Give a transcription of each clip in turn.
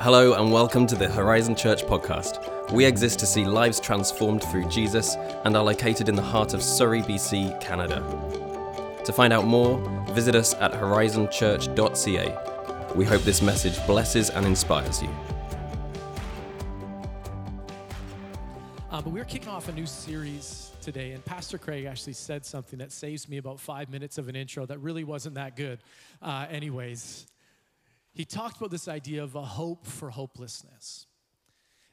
Hello, and welcome to the Horizon Church podcast. We exist to see lives transformed through Jesus and are located in the heart of Surrey, BC, Canada. To find out more, visit us at horizonchurch.ca. We hope this message blesses and inspires you. Uh, but we're kicking off a new series today, and Pastor Craig actually said something that saves me about five minutes of an intro that really wasn't that good, uh, anyways he talked about this idea of a hope for hopelessness.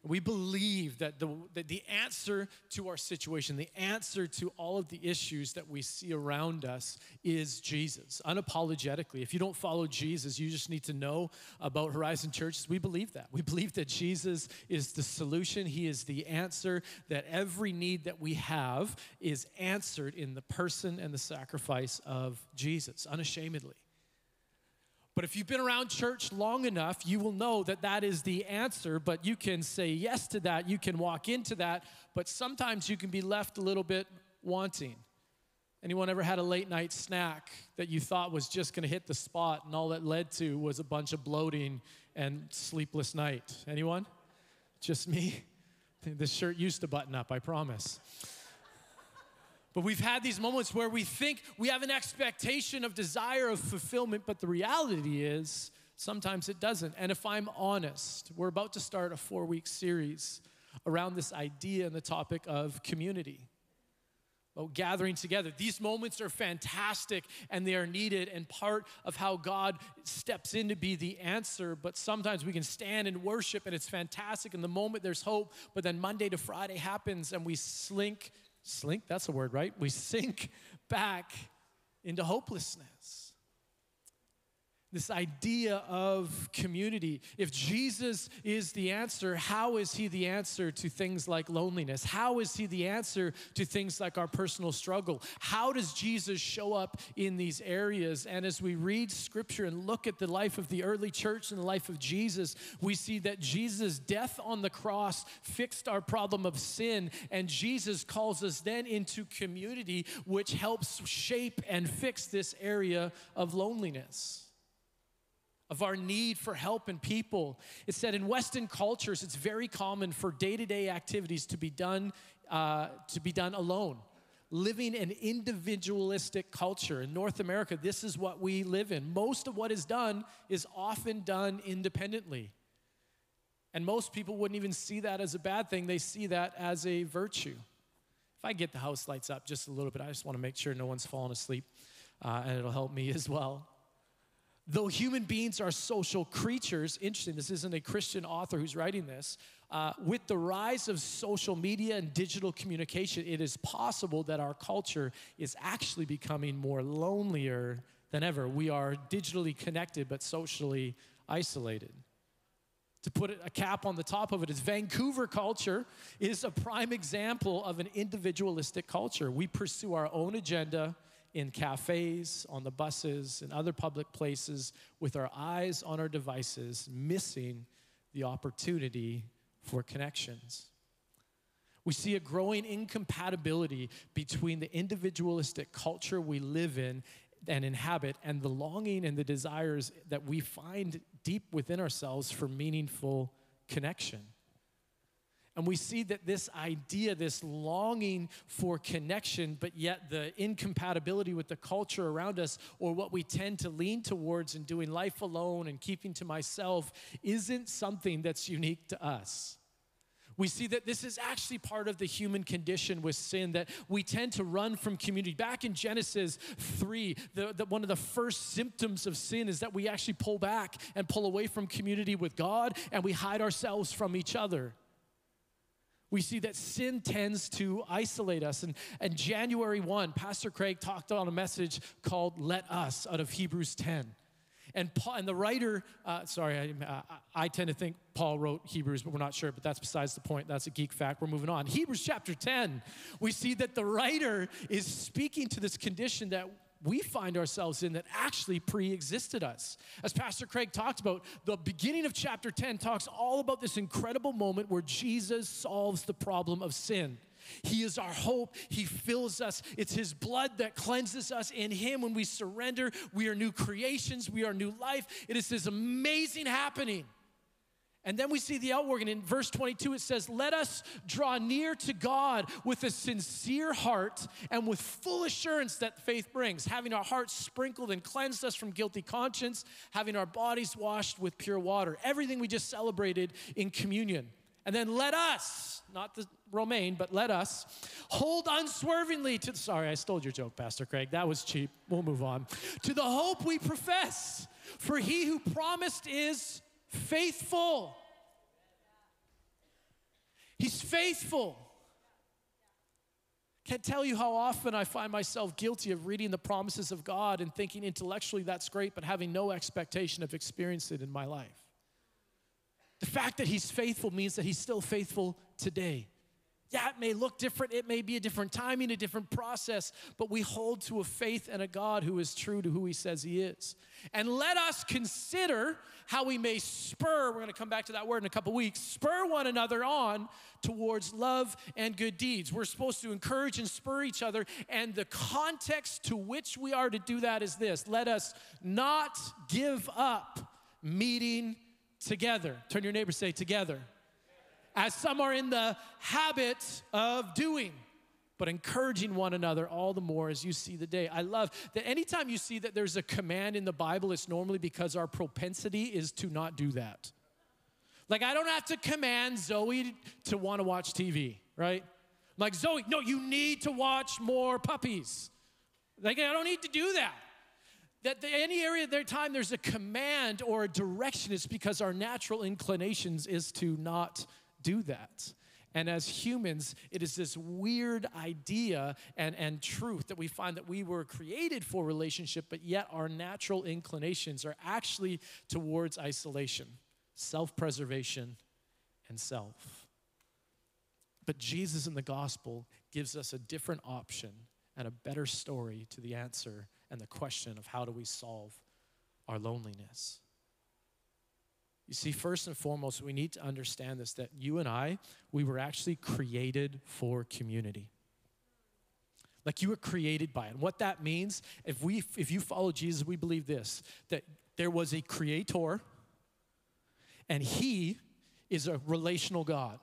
We believe that the, that the answer to our situation, the answer to all of the issues that we see around us is Jesus, unapologetically. If you don't follow Jesus, you just need to know about Horizon Churches. We believe that. We believe that Jesus is the solution, He is the answer, that every need that we have is answered in the person and the sacrifice of Jesus, unashamedly. But if you've been around church long enough, you will know that that is the answer, but you can say yes to that, you can walk into that, but sometimes you can be left a little bit wanting. Anyone ever had a late night snack that you thought was just going to hit the spot and all that led to was a bunch of bloating and sleepless night? Anyone? Just me? This shirt used to button up, I promise. But we've had these moments where we think we have an expectation of desire of fulfillment, but the reality is sometimes it doesn't. And if I'm honest, we're about to start a four week series around this idea and the topic of community. About gathering together. These moments are fantastic and they are needed and part of how God steps in to be the answer. But sometimes we can stand and worship and it's fantastic. In the moment there's hope, but then Monday to Friday happens and we slink slink, that's a word, right? We sink back into hopelessness this idea of community. If Jesus is the answer, how is he the answer to things like loneliness? How is he the answer to things like our personal struggle? How does Jesus show up in these areas? And as we read scripture and look at the life of the early church and the life of Jesus, we see that Jesus' death on the cross fixed our problem of sin, and Jesus calls us then into community, which helps shape and fix this area of loneliness of our need for help and people. It said in Western cultures, it's very common for day-to-day activities to be done uh, to be done alone. Living an individualistic culture. In North America, this is what we live in. Most of what is done is often done independently. And most people wouldn't even see that as a bad thing, they see that as a virtue. If I get the house lights up just a little bit, I just want to make sure no one's falling asleep, uh, and it'll help me as well. Though human beings are social creatures, interesting, this isn't a Christian author who's writing this. Uh, with the rise of social media and digital communication, it is possible that our culture is actually becoming more lonelier than ever. We are digitally connected but socially isolated. To put a cap on the top of it is Vancouver culture is a prime example of an individualistic culture. We pursue our own agenda in cafes, on the buses, in other public places, with our eyes on our devices, missing the opportunity for connections. We see a growing incompatibility between the individualistic culture we live in and inhabit and the longing and the desires that we find deep within ourselves for meaningful connection. And we see that this idea, this longing for connection, but yet the incompatibility with the culture around us, or what we tend to lean towards in doing life alone and keeping to myself, isn't something that's unique to us. We see that this is actually part of the human condition with sin, that we tend to run from community. Back in Genesis 3, the, the, one of the first symptoms of sin is that we actually pull back and pull away from community with God and we hide ourselves from each other we see that sin tends to isolate us. And, and January 1, Pastor Craig talked on a message called Let Us out of Hebrews 10. And, Paul, and the writer, uh, sorry, I, uh, I tend to think Paul wrote Hebrews, but we're not sure, but that's besides the point. That's a geek fact. We're moving on. Hebrews chapter 10, we see that the writer is speaking to this condition that we find ourselves in that actually pre existed us. As Pastor Craig talked about, the beginning of chapter 10 talks all about this incredible moment where Jesus solves the problem of sin. He is our hope. He fills us. It's His blood that cleanses us. In Him, when we surrender, we are new creations. We are new life. It is this amazing happening. And then we see the outworking. In verse 22, it says, Let us draw near to God with a sincere heart and with full assurance that faith brings, having our hearts sprinkled and cleansed us from guilty conscience, having our bodies washed with pure water. Everything we just celebrated in communion. And then let us, not the Romaine, but let us hold unswervingly to, sorry, I stole your joke, Pastor Craig. That was cheap. We'll move on. To the hope we profess. For he who promised is faithful. He's faithful. Can't tell you how often I find myself guilty of reading the promises of God and thinking intellectually that's great, but having no expectation of experiencing it in my life. The fact that He's faithful means that He's still faithful today. Yeah, it may look different, it may be a different timing, a different process, but we hold to a faith and a God who is true to who He says He is. And let us consider how we may spur, we're gonna come back to that word in a couple weeks, spur one another on towards love and good deeds. We're supposed to encourage and spur each other, and the context to which we are to do that is this let us not give up meeting together. Turn your neighbor, say together as some are in the habit of doing, but encouraging one another all the more as you see the day. I love that anytime you see that there's a command in the Bible, it's normally because our propensity is to not do that. Like, I don't have to command Zoe to want to watch TV, right? Like, Zoe, no, you need to watch more puppies. Like, I don't need to do that that the, any area of their time there's a command or a direction it's because our natural inclinations is to not do that. And as humans, it is this weird idea and, and truth that we find that we were created for relationship, but yet our natural inclinations are actually towards isolation, self preservation, and self. But Jesus in the gospel gives us a different option and a better story to the answer and the question of how do we solve our loneliness. You see, first and foremost, we need to understand this that you and I, we were actually created for community. Like you were created by it. And what that means, if we if you follow Jesus, we believe this that there was a creator and he is a relational God.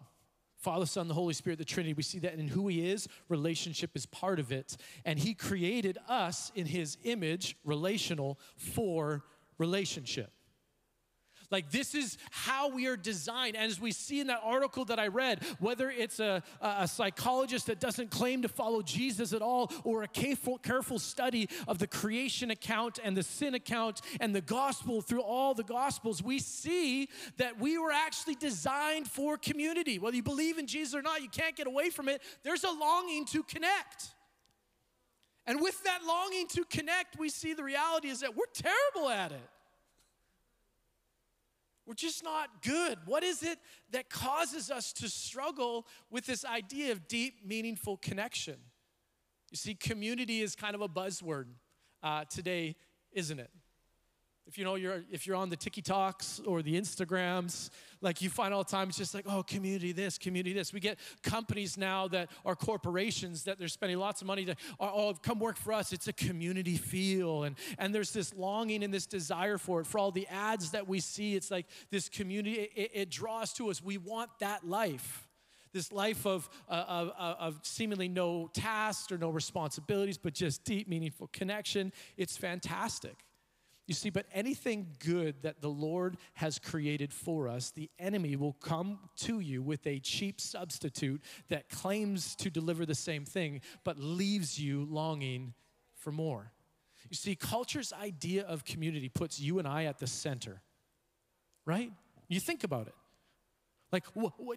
Father, Son, the Holy Spirit, the Trinity. We see that in who He is, relationship is part of it. And He created us in His image, relational, for relationship. Like, this is how we are designed. And as we see in that article that I read, whether it's a, a psychologist that doesn't claim to follow Jesus at all, or a careful, careful study of the creation account and the sin account and the gospel through all the gospels, we see that we were actually designed for community. Whether you believe in Jesus or not, you can't get away from it. There's a longing to connect. And with that longing to connect, we see the reality is that we're terrible at it. We're just not good. What is it that causes us to struggle with this idea of deep, meaningful connection? You see, community is kind of a buzzword uh, today, isn't it? If you know you're if you're on the TikToks or the Instagrams, like you find all the time, it's just like, oh, community this, community this. We get companies now that are corporations that they're spending lots of money to, oh, come work for us. It's a community feel. And, and there's this longing and this desire for it. For all the ads that we see, it's like this community, it, it draws to us. We want that life this life of, uh, of, of, seemingly no tasks or no responsibilities, but just deep, meaningful connection. It's fantastic. You see, but anything good that the Lord has created for us, the enemy will come to you with a cheap substitute that claims to deliver the same thing, but leaves you longing for more. You see, culture's idea of community puts you and I at the center, right? You think about it. Like,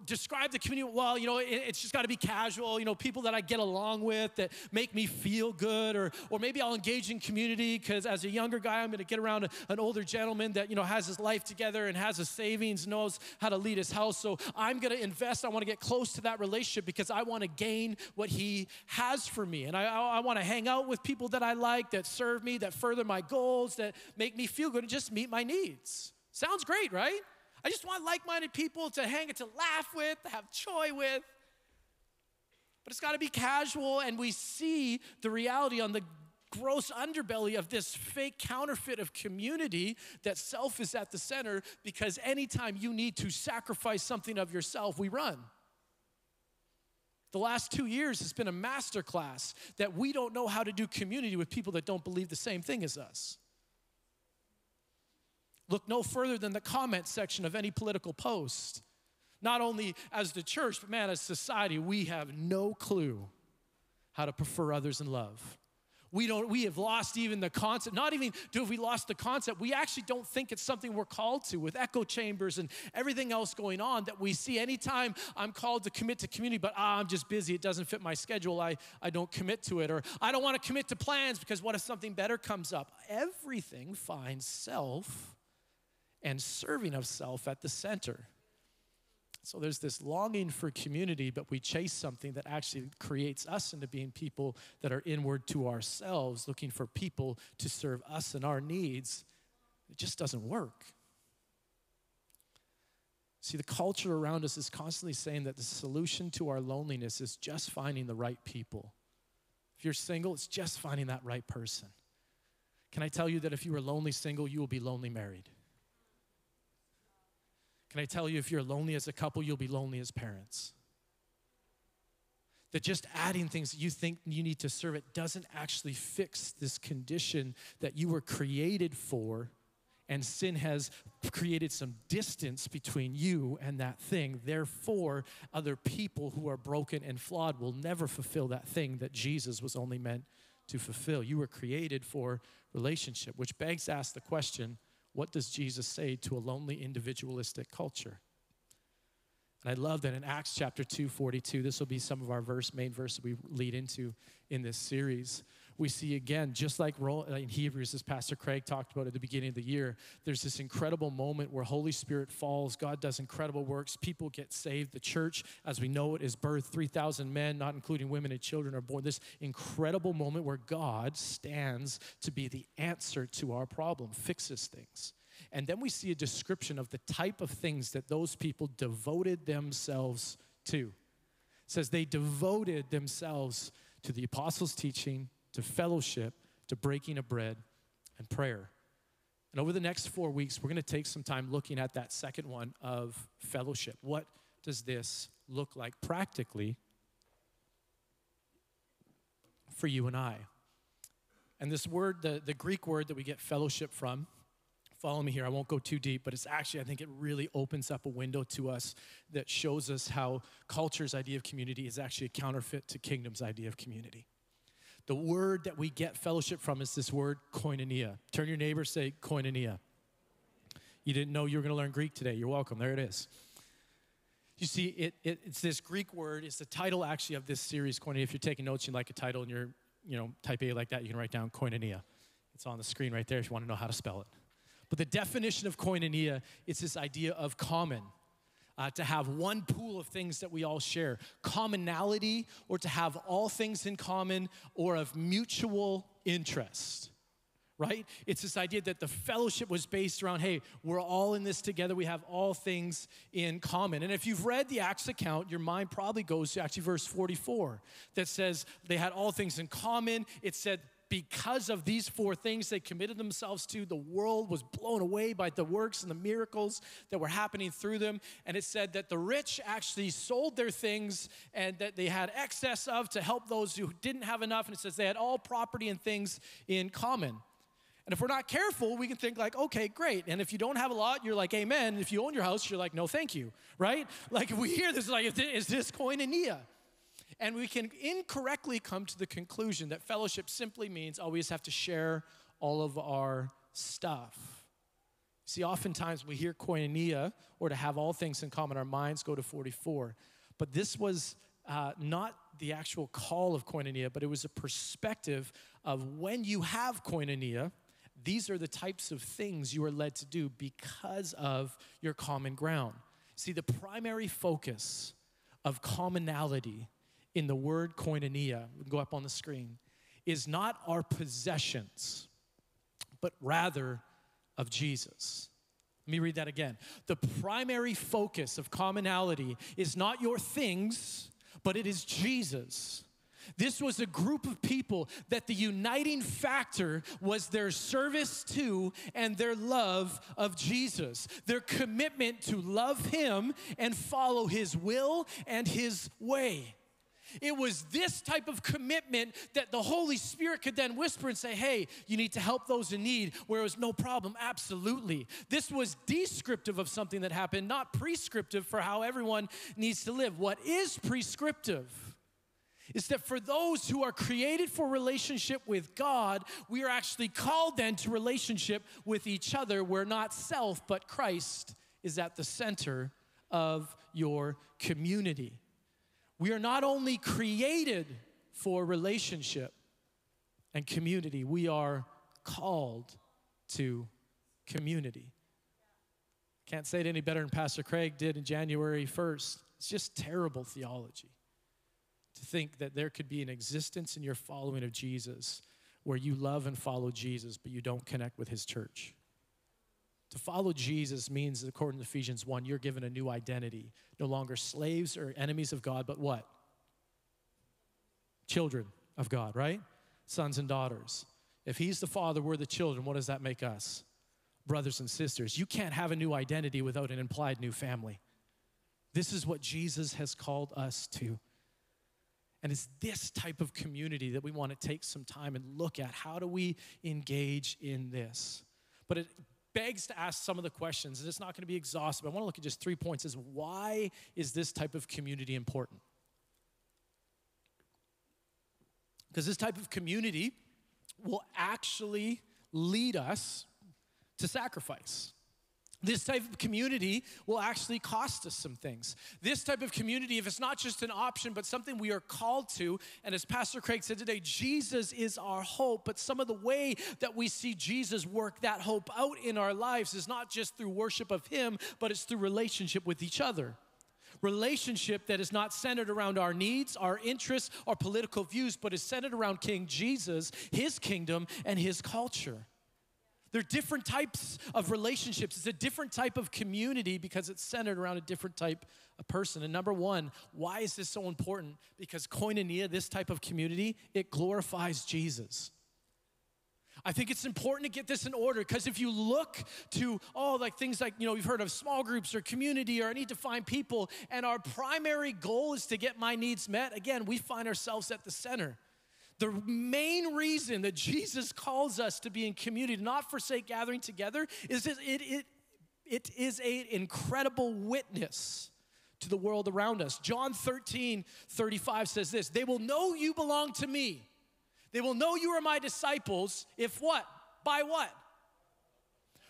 describe the community. Well, you know, it, it's just got to be casual. You know, people that I get along with that make me feel good, or or maybe I'll engage in community because as a younger guy, I'm going to get around a, an older gentleman that you know has his life together and has his savings, knows how to lead his house. So I'm going to invest. I want to get close to that relationship because I want to gain what he has for me, and I I, I want to hang out with people that I like, that serve me, that further my goals, that make me feel good, and just meet my needs. Sounds great, right? I just want like minded people to hang to laugh with, to have joy with. But it's got to be casual, and we see the reality on the gross underbelly of this fake counterfeit of community that self is at the center because anytime you need to sacrifice something of yourself, we run. The last two years has been a masterclass that we don't know how to do community with people that don't believe the same thing as us. Look no further than the comment section of any political post. Not only as the church, but man, as society, we have no clue how to prefer others in love. We don't we have lost even the concept. Not even do we lost the concept. We actually don't think it's something we're called to with echo chambers and everything else going on that we see anytime I'm called to commit to community, but ah, I'm just busy, it doesn't fit my schedule, I, I don't commit to it, or I don't want to commit to plans because what if something better comes up? Everything finds self and serving of self at the center. So there's this longing for community, but we chase something that actually creates us into being people that are inward to ourselves, looking for people to serve us and our needs. It just doesn't work. See, the culture around us is constantly saying that the solution to our loneliness is just finding the right people. If you're single, it's just finding that right person. Can I tell you that if you are lonely single, you will be lonely married? Can I tell you, if you're lonely as a couple, you'll be lonely as parents? That just adding things you think you need to serve it doesn't actually fix this condition that you were created for, and sin has created some distance between you and that thing. Therefore, other people who are broken and flawed will never fulfill that thing that Jesus was only meant to fulfill. You were created for relationship, which begs ask the question what does Jesus say to a lonely individualistic culture? And I love that in Acts chapter 2, 42, this will be some of our verse, main verse that we lead into in this series. We see again, just like uh, in Hebrews, as Pastor Craig talked about at the beginning of the year, there's this incredible moment where Holy Spirit falls, God does incredible works, people get saved. The church, as we know it, is birthed. 3,000 men, not including women and children, are born. This incredible moment where God stands to be the answer to our problem, fixes things. And then we see a description of the type of things that those people devoted themselves to. It says they devoted themselves to the apostles' teaching, to fellowship, to breaking of bread, and prayer. And over the next four weeks, we're going to take some time looking at that second one of fellowship. What does this look like practically for you and I? And this word, the, the Greek word that we get fellowship from, follow me here. I won't go too deep, but it's actually, I think it really opens up a window to us that shows us how culture's idea of community is actually a counterfeit to kingdom's idea of community. The word that we get fellowship from is this word koinonia. Turn your neighbor, say koinonia. You didn't know you were going to learn Greek today. You're welcome. There it is. You see, it, it, it's this Greek word. It's the title actually of this series, koinonia. If you're taking notes, you like a title and you're, you know, type A like that, you can write down koinonia. It's on the screen right there if you want to know how to spell it. But the definition of koinonia is this idea of common. Uh, to have one pool of things that we all share, commonality, or to have all things in common, or of mutual interest, right? It's this idea that the fellowship was based around hey, we're all in this together, we have all things in common. And if you've read the Acts account, your mind probably goes to actually verse 44 that says they had all things in common. It said because of these four things they committed themselves to, the world was blown away by the works and the miracles that were happening through them. And it said that the rich actually sold their things and that they had excess of to help those who didn't have enough. And it says they had all property and things in common. And if we're not careful, we can think like, okay, great. And if you don't have a lot, you're like, amen. And if you own your house, you're like, no, thank you, right? Like if we hear this, like, is this koinonia? And we can incorrectly come to the conclusion that fellowship simply means just have to share all of our stuff. See, oftentimes we hear koinonia or to have all things in common, our minds go to 44. But this was uh, not the actual call of koinonia, but it was a perspective of when you have koinonia, these are the types of things you are led to do because of your common ground. See, the primary focus of commonality in the word koinonia, go up on the screen, is not our possessions, but rather of Jesus. Let me read that again. The primary focus of commonality is not your things, but it is Jesus. This was a group of people that the uniting factor was their service to and their love of Jesus, their commitment to love Him and follow His will and His way. It was this type of commitment that the Holy Spirit could then whisper and say, Hey, you need to help those in need, where it was no problem. Absolutely. This was descriptive of something that happened, not prescriptive for how everyone needs to live. What is prescriptive? is that for those who are created for relationship with God, we are actually called then to relationship with each other where not self, but Christ is at the center of your community. We are not only created for relationship and community, we are called to community. Can't say it any better than Pastor Craig did in January 1st. It's just terrible theology to think that there could be an existence in your following of Jesus where you love and follow Jesus, but you don't connect with his church. To follow Jesus means, according to Ephesians 1, you're given a new identity. No longer slaves or enemies of God, but what? Children of God, right? Sons and daughters. If He's the Father, we're the children, what does that make us? Brothers and sisters. You can't have a new identity without an implied new family. This is what Jesus has called us to. And it's this type of community that we want to take some time and look at. How do we engage in this? But it begs to ask some of the questions, and it's not going to be exhaustive. I want to look at just three points is why is this type of community important? Because this type of community will actually lead us to sacrifice. This type of community will actually cost us some things. This type of community, if it's not just an option, but something we are called to, and as Pastor Craig said today, Jesus is our hope. But some of the way that we see Jesus work that hope out in our lives is not just through worship of Him, but it's through relationship with each other. Relationship that is not centered around our needs, our interests, our political views, but is centered around King Jesus, His kingdom, and His culture. There are different types of relationships. It's a different type of community because it's centered around a different type of person. And number one, why is this so important? Because koinonia, this type of community, it glorifies Jesus. I think it's important to get this in order because if you look to, oh, like things like, you know, you've heard of small groups or community or I need to find people, and our primary goal is to get my needs met, again, we find ourselves at the center. The main reason that Jesus calls us to be in community, not forsake gathering together, is that it, it, it is an incredible witness to the world around us. John 13, 35 says this They will know you belong to me. They will know you are my disciples if what? By what?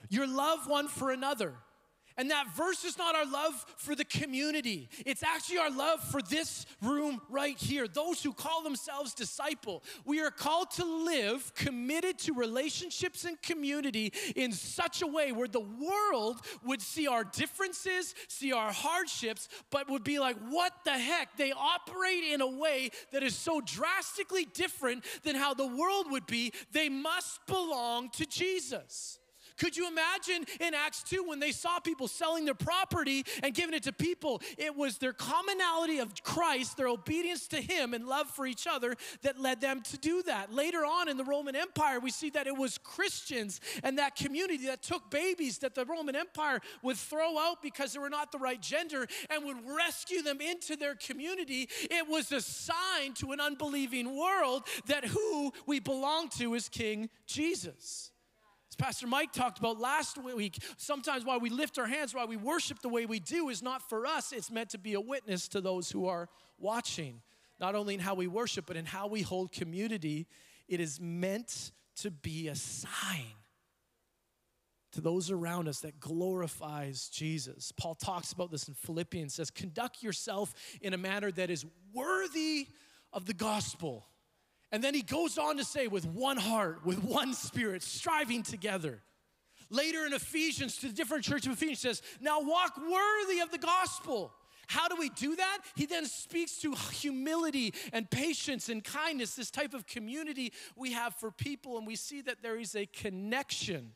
Your love one for another. And that verse is not our love for the community. It's actually our love for this room right here. Those who call themselves disciple. We are called to live committed to relationships and community in such a way where the world would see our differences, see our hardships, but would be like, what the heck? They operate in a way that is so drastically different than how the world would be. They must belong to Jesus. Could you imagine in Acts 2 when they saw people selling their property and giving it to people? It was their commonality of Christ, their obedience to Him, and love for each other that led them to do that. Later on in the Roman Empire, we see that it was Christians and that community that took babies that the Roman Empire would throw out because they were not the right gender and would rescue them into their community. It was a sign to an unbelieving world that who we belong to is King Jesus. Pastor Mike talked about last week, sometimes why we lift our hands, why we worship the way we do is not for us, it's meant to be a witness to those who are watching. Not only in how we worship, but in how we hold community. It is meant to be a sign to those around us that glorifies Jesus. Paul talks about this in Philippians says conduct yourself in a manner that is worthy of the gospel and then he goes on to say, with one heart, with one spirit, striving together. Later in Ephesians, to the different church of Ephesians, says, Now walk worthy of the gospel. How do we do that? He then speaks to humility and patience and kindness, this type of community we have for people, and we see that there is a connection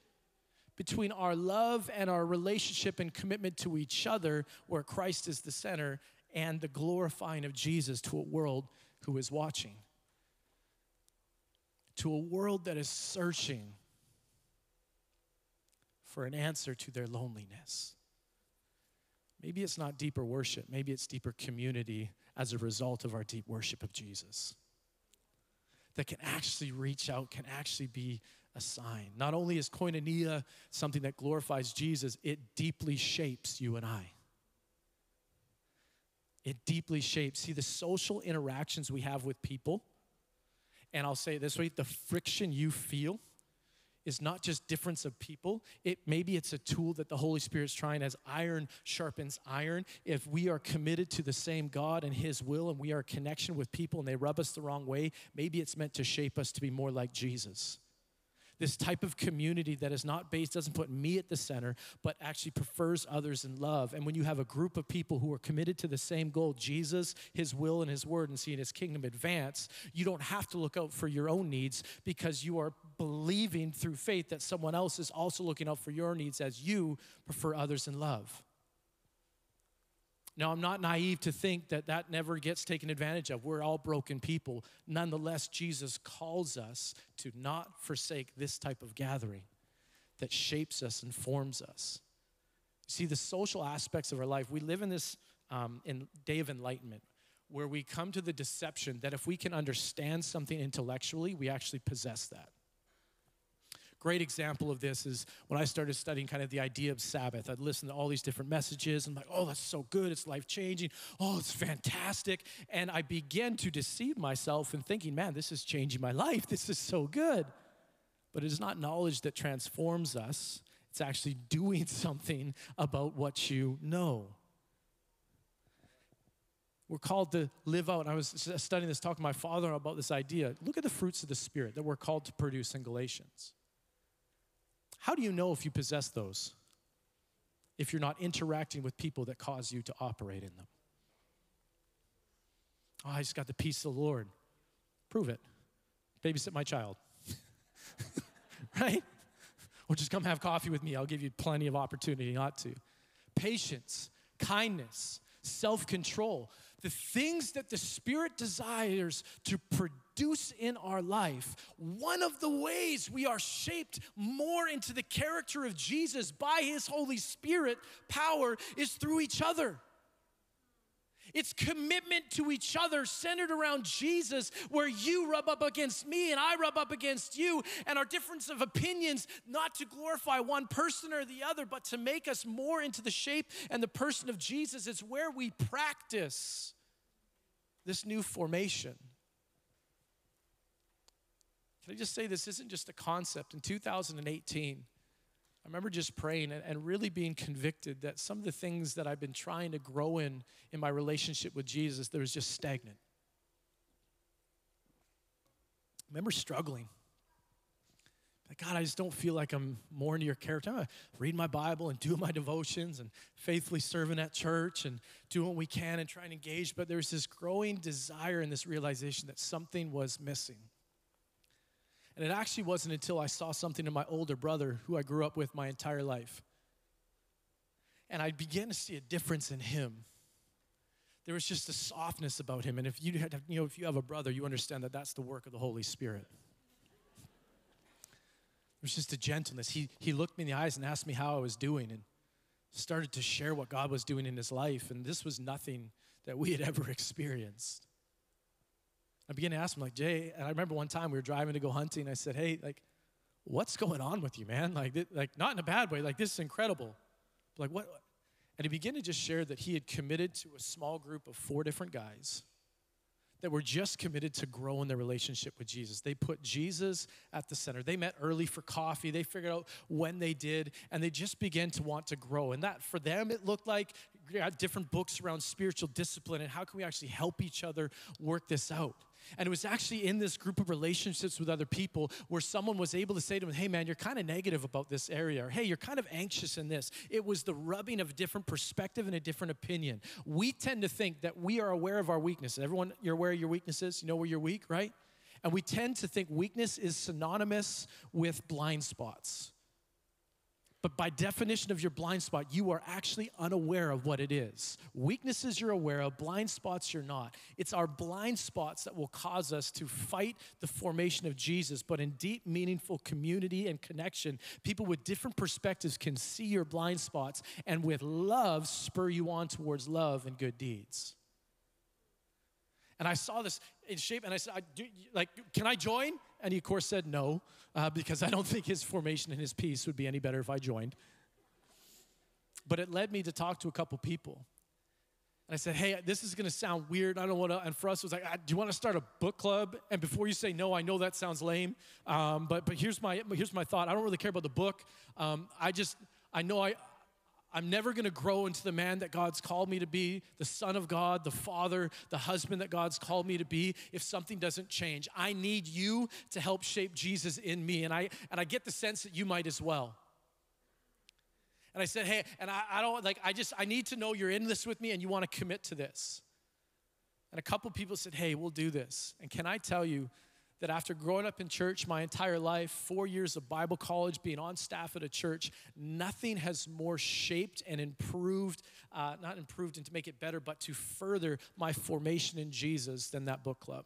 between our love and our relationship and commitment to each other, where Christ is the center, and the glorifying of Jesus to a world who is watching. To a world that is searching for an answer to their loneliness. Maybe it's not deeper worship, maybe it's deeper community as a result of our deep worship of Jesus. That can actually reach out, can actually be a sign. Not only is koinonia something that glorifies Jesus, it deeply shapes you and I. It deeply shapes. See, the social interactions we have with people, and I'll say it this way the friction you feel is not just difference of people. It maybe it's a tool that the holy spirit's trying as iron sharpens iron. If we are committed to the same god and his will and we are connection with people and they rub us the wrong way maybe it's meant to shape us to be more like jesus this type of community that is not based, doesn't put me at the center, but actually prefers others in love. And when you have a group of people who are committed to the same goal, Jesus, His will, and His word, and seeing His kingdom advance, you don't have to look out for your own needs because you are believing through faith that someone else is also looking out for your needs as you prefer others in love. Now, I'm not naive to think that that never gets taken advantage of. We're all broken people. Nonetheless, Jesus calls us to not forsake this type of gathering that shapes us and forms us. See, the social aspects of our life, we live in this um, in day of enlightenment where we come to the deception that if we can understand something intellectually, we actually possess that great example of this is when I started studying kind of the idea of Sabbath. I'd listen to all these different messages. and like, oh, that's so good. It's life changing. Oh, it's fantastic. And I began to deceive myself in thinking, man, this is changing my life. This is so good. But it is not knowledge that transforms us, it's actually doing something about what you know. We're called to live out. And I was studying this, talking to my father about this idea. Look at the fruits of the Spirit that we're called to produce in Galatians. How do you know if you possess those? If you're not interacting with people that cause you to operate in them. Oh, I just got the peace of the Lord. Prove it. Babysit my child. right? Or just come have coffee with me. I'll give you plenty of opportunity not to. Patience, kindness, self control, the things that the Spirit desires to produce produce in our life, one of the ways we are shaped more into the character of Jesus by His Holy Spirit power is through each other. It's commitment to each other centered around Jesus, where you rub up against me and I rub up against you, and our difference of opinions, not to glorify one person or the other, but to make us more into the shape and the person of Jesus. It's where we practice this new formation. Can I just say this isn't just a concept? In 2018, I remember just praying and, really being convicted that some of the things that I've been trying to grow in in my relationship with Jesus, there was just stagnant. I remember struggling. Like, God, I just don't feel like I'm more into your character. I'm reading my Bible and doing my devotions and faithfully serving at church and doing what we can and trying to engage. But there's this growing desire and this realization that something was missing. And it actually wasn't until I saw something in my older brother, who I grew up with my entire life. And I began to see a difference in him. There was just a softness about him. And if you, had, you know, if you have a brother, you understand that that's the work of the Holy Spirit. It was just a gentleness. He, he looked me in the eyes and asked me how I was doing and started to share what God was doing in his life. And this was nothing that we had ever experienced. I began to ask him, like, Jay, and I remember one time we were driving to go hunting. I said, hey, like, what's going on with you, man? Like, like not in a bad way. Like, this is incredible. Like, what? And he began to just share that he had committed to a small group of four different guys that were just committed to grow in their relationship with Jesus. They put Jesus at the center. They met early for coffee. They figured out when they did, and they just began to want to grow. And that for them, it looked like different books around spiritual discipline and how can we actually help each other work this out. And it was actually in this group of relationships with other people where someone was able to say to him, Hey, man, you're kind of negative about this area, or Hey, you're kind of anxious in this. It was the rubbing of a different perspective and a different opinion. We tend to think that we are aware of our weaknesses. Everyone, you're aware of your weaknesses. You know where you're weak, right? And we tend to think weakness is synonymous with blind spots. But by definition of your blind spot, you are actually unaware of what it is. Weaknesses you're aware of, blind spots you're not. It's our blind spots that will cause us to fight the formation of Jesus. But in deep, meaningful community and connection, people with different perspectives can see your blind spots and with love spur you on towards love and good deeds. And I saw this in shape, and I said, I do, like, can I join? And he, of course, said no, uh, because I don't think his formation and his peace would be any better if I joined. But it led me to talk to a couple people. And I said, hey, this is gonna sound weird. I don't wanna, and for us, it was like, do you wanna start a book club? And before you say no, I know that sounds lame, um, but, but here's, my, here's my thought. I don't really care about the book. Um, I just, I know I, I'm never gonna grow into the man that God's called me to be, the son of God, the father, the husband that God's called me to be, if something doesn't change. I need you to help shape Jesus in me. And I and I get the sense that you might as well. And I said, hey, and I, I don't like, I just, I need to know you're in this with me and you want to commit to this. And a couple people said, hey, we'll do this. And can I tell you, that after growing up in church my entire life, four years of Bible college, being on staff at a church, nothing has more shaped and improved, uh, not improved and to make it better, but to further my formation in Jesus than that book club.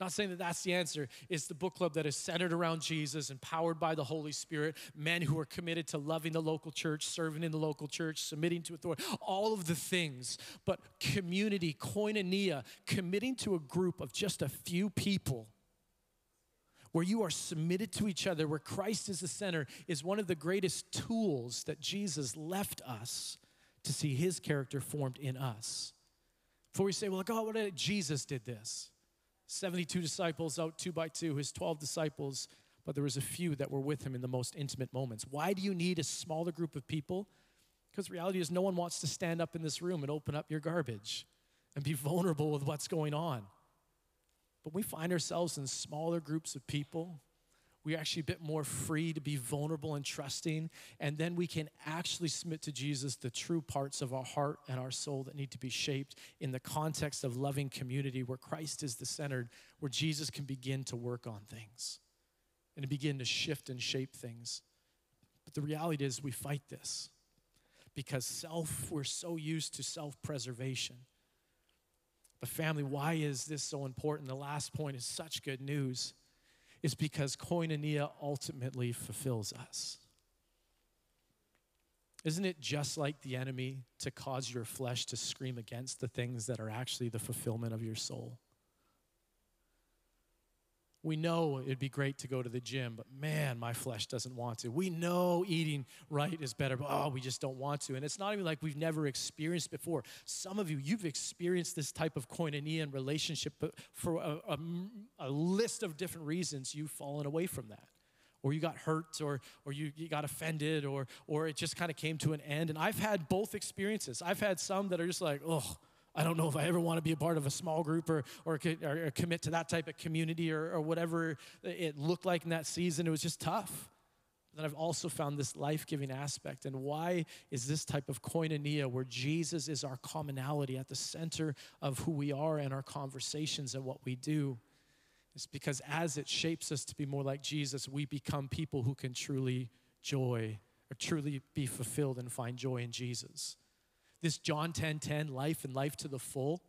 Not saying that that's the answer. It's the book club that is centered around Jesus, empowered by the Holy Spirit, men who are committed to loving the local church, serving in the local church, submitting to authority, all of the things. But community, koinonia, committing to a group of just a few people where you are submitted to each other, where Christ is the center, is one of the greatest tools that Jesus left us to see his character formed in us. Before we say, well, God, what did Jesus did this? 72 disciples out two by two, his 12 disciples, but there was a few that were with him in the most intimate moments. Why do you need a smaller group of people? Because reality is no one wants to stand up in this room and open up your garbage and be vulnerable with what's going on. But we find ourselves in smaller groups of people we're actually a bit more free to be vulnerable and trusting. And then we can actually submit to Jesus the true parts of our heart and our soul that need to be shaped in the context of loving community where Christ is the centered, where Jesus can begin to work on things and to begin to shift and shape things. But the reality is, we fight this because self, we're so used to self preservation. But, family, why is this so important? The last point is such good news is because koinonia ultimately fulfills us. Isn't it just like the enemy to cause your flesh to scream against the things that are actually the fulfillment of your soul? We know it'd be great to go to the gym, but man, my flesh doesn't want to. We know eating right is better, but oh, we just don't want to. And it's not even like we've never experienced before. Some of you, you've experienced this type of koinonia and relationship, but for a, a, a list of different reasons, you've fallen away from that or you got hurt or, or you, you got offended or, or it just kind of came to an end. And I've had both experiences. I've had some that are just like, oh, I don't know if I ever want to be a part of a small group or, or, or commit to that type of community or, or whatever it looked like in that season. It was just tough. Then I've also found this life giving aspect. And why is this type of koinonia where Jesus is our commonality at the center of who we are and our conversations and what we do? It's because as it shapes us to be more like Jesus, we become people who can truly joy or truly be fulfilled and find joy in Jesus this John 10 10 life and life to the full.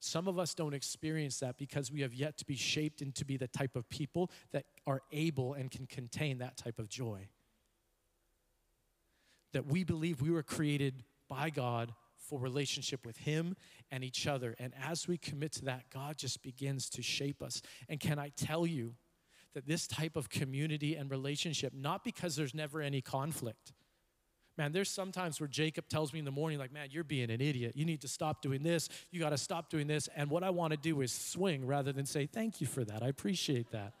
Some of us don't experience that because we have yet to be shaped into be the type of people that are able and can contain that type of joy. That we believe we were created by God for relationship with Him and each other. And as we commit to that, God just begins to shape us. And can I tell you that this type of community and relationship, not because there's never any conflict, Man, there's sometimes where Jacob tells me in the morning, like, man, you're being an idiot. You need to stop doing this. You got to stop doing this. And what I want to do is swing rather than say, thank you for that. I appreciate that.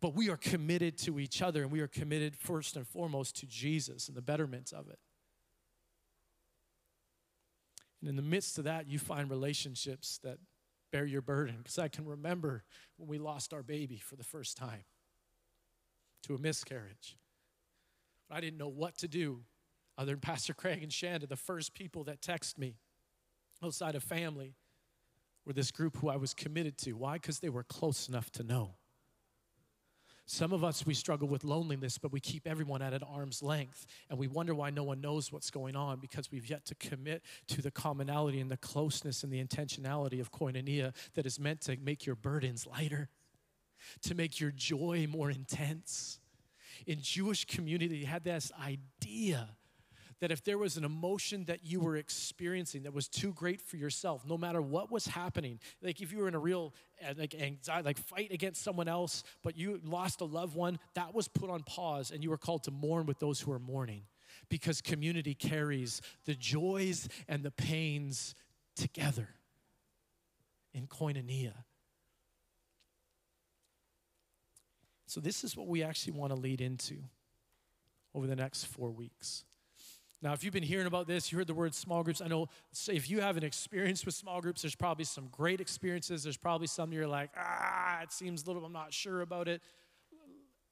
But we are committed to each other and we are committed first and foremost to Jesus and the betterment of it. And in the midst of that, you find relationships that bear your burden. Because I can remember when we lost our baby for the first time to a miscarriage. I didn't know what to do other than Pastor Craig and Shanda, the first people that text me outside of family were this group who I was committed to. Why? Because they were close enough to know. Some of us, we struggle with loneliness, but we keep everyone at an arm's length. And we wonder why no one knows what's going on because we've yet to commit to the commonality and the closeness and the intentionality of koinonia that is meant to make your burdens lighter, to make your joy more intense. In Jewish community, had this idea that if there was an emotion that you were experiencing that was too great for yourself, no matter what was happening, like if you were in a real uh, like anxiety, like fight against someone else, but you lost a loved one, that was put on pause, and you were called to mourn with those who are mourning, because community carries the joys and the pains together in koinonia. So, this is what we actually want to lead into over the next four weeks. Now, if you've been hearing about this, you heard the word small groups. I know if you have an experience with small groups, there's probably some great experiences. There's probably some you're like, ah, it seems a little, I'm not sure about it.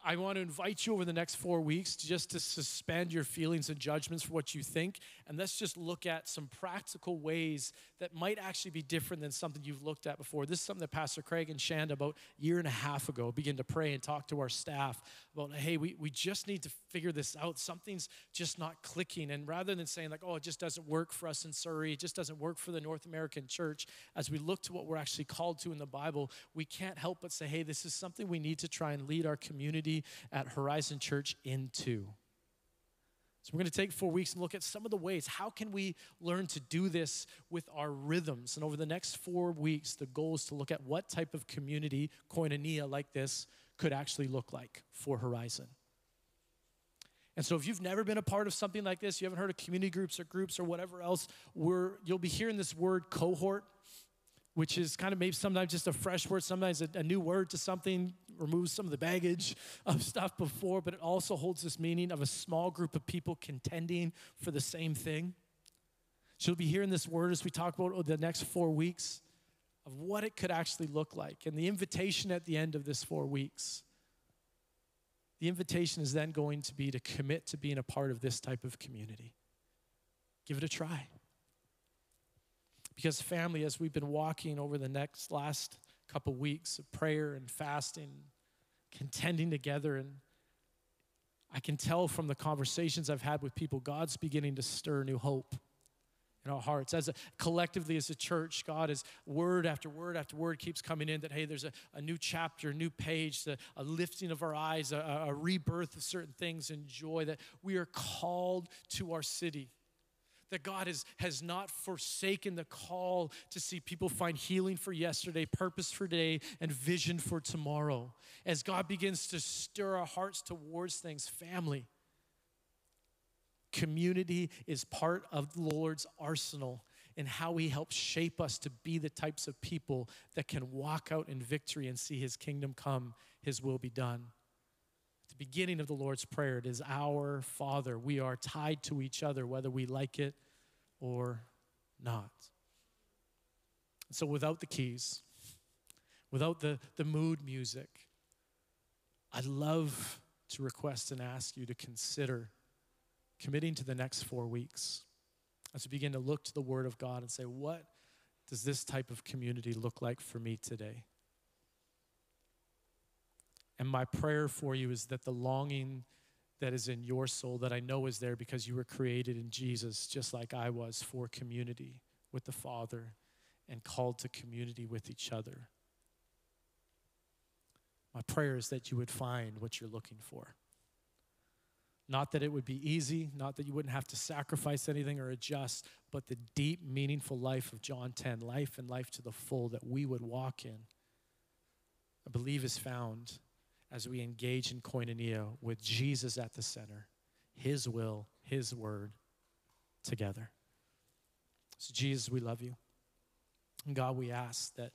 I want to invite you over the next four weeks just to suspend your feelings and judgments for what you think. And let's just look at some practical ways that might actually be different than something you've looked at before. This is something that Pastor Craig and Shanda, about a year and a half ago, began to pray and talk to our staff about, hey, we, we just need to figure this out. Something's just not clicking. And rather than saying, like, oh, it just doesn't work for us in Surrey, it just doesn't work for the North American church, as we look to what we're actually called to in the Bible, we can't help but say, hey, this is something we need to try and lead our community at Horizon Church into. So we're going to take four weeks and look at some of the ways. How can we learn to do this with our rhythms? And over the next four weeks, the goal is to look at what type of community, koinonia like this, could actually look like for Horizon. And so, if you've never been a part of something like this, you haven't heard of community groups or groups or whatever else, we're, you'll be hearing this word cohort which is kind of maybe sometimes just a fresh word, sometimes a, a, new word to something, removes some of the baggage of stuff before, but it also holds this meaning of a small group of people contending for the same thing. So you'll be hearing this word as we talk about the next four weeks of what it could actually look like. And the invitation at the end of this four weeks, the invitation is then going to be to commit to being a part of this type of community. Give it a try. Because, family, as we've been walking over the next last couple weeks of prayer and fasting, contending together, and I can tell from the conversations I've had with people, God's beginning to stir new hope in our hearts. As a, collectively, as a church, God is word after word after word keeps coming in that, hey, there's a, a new chapter, a new page, a, a lifting of our eyes, a, a rebirth of certain things and joy, that we are called to our city that God has, has not forsaken the call to see people find healing for yesterday, purpose for today, and vision for tomorrow. As God begins to stir our hearts towards things, family, community is part of the Lord's arsenal and how He helps shape us to be the types of people that can walk out in victory and see His kingdom come, His will be done At the beginning of the Lord's Prayer. It is our Father. We are tied to each other, whether we like it or not. So, without the keys, without the, the mood music, I'd love to request and ask you to consider committing to the next four weeks as we begin to look to the Word of God and say, what does this type of community look like for me today? And my prayer for you is that the longing that is in your soul that I know is there because you were created in Jesus, just like I was, for community with the Father and called to community with each other. My prayer is that you would find what you're looking for. Not that it would be easy, not that you wouldn't have to sacrifice anything or adjust, but the deep, meaningful life of John 10, life and life to the full that we would walk in, I believe is found as we engage in koinonia with Jesus at the center, His will, His word together. So, Jesus, we love you. And God, we ask that,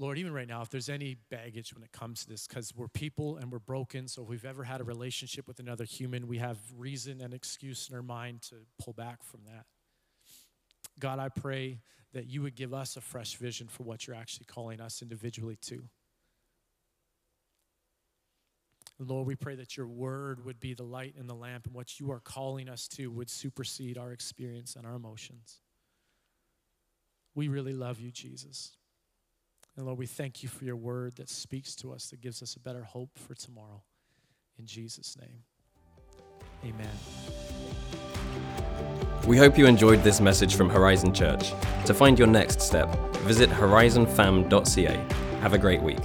Lord, even right now, if there's any baggage when it comes to this, because we're people and we're broken, so if we've ever had a relationship with another human, we have reason and excuse in our mind to pull back from that. God, I pray that you would give us a fresh vision for what you're actually calling us individually to. Lord, we pray that your word would be the light and the lamp, and what you are calling us to would supersede our experience and our emotions. We really love you, Jesus. And Lord, we thank you for your word that speaks to us, that gives us a better hope for tomorrow. In Jesus' name, amen. We hope you enjoyed this message from Horizon Church. To find your next step, visit horizonfam.ca. Have a great week.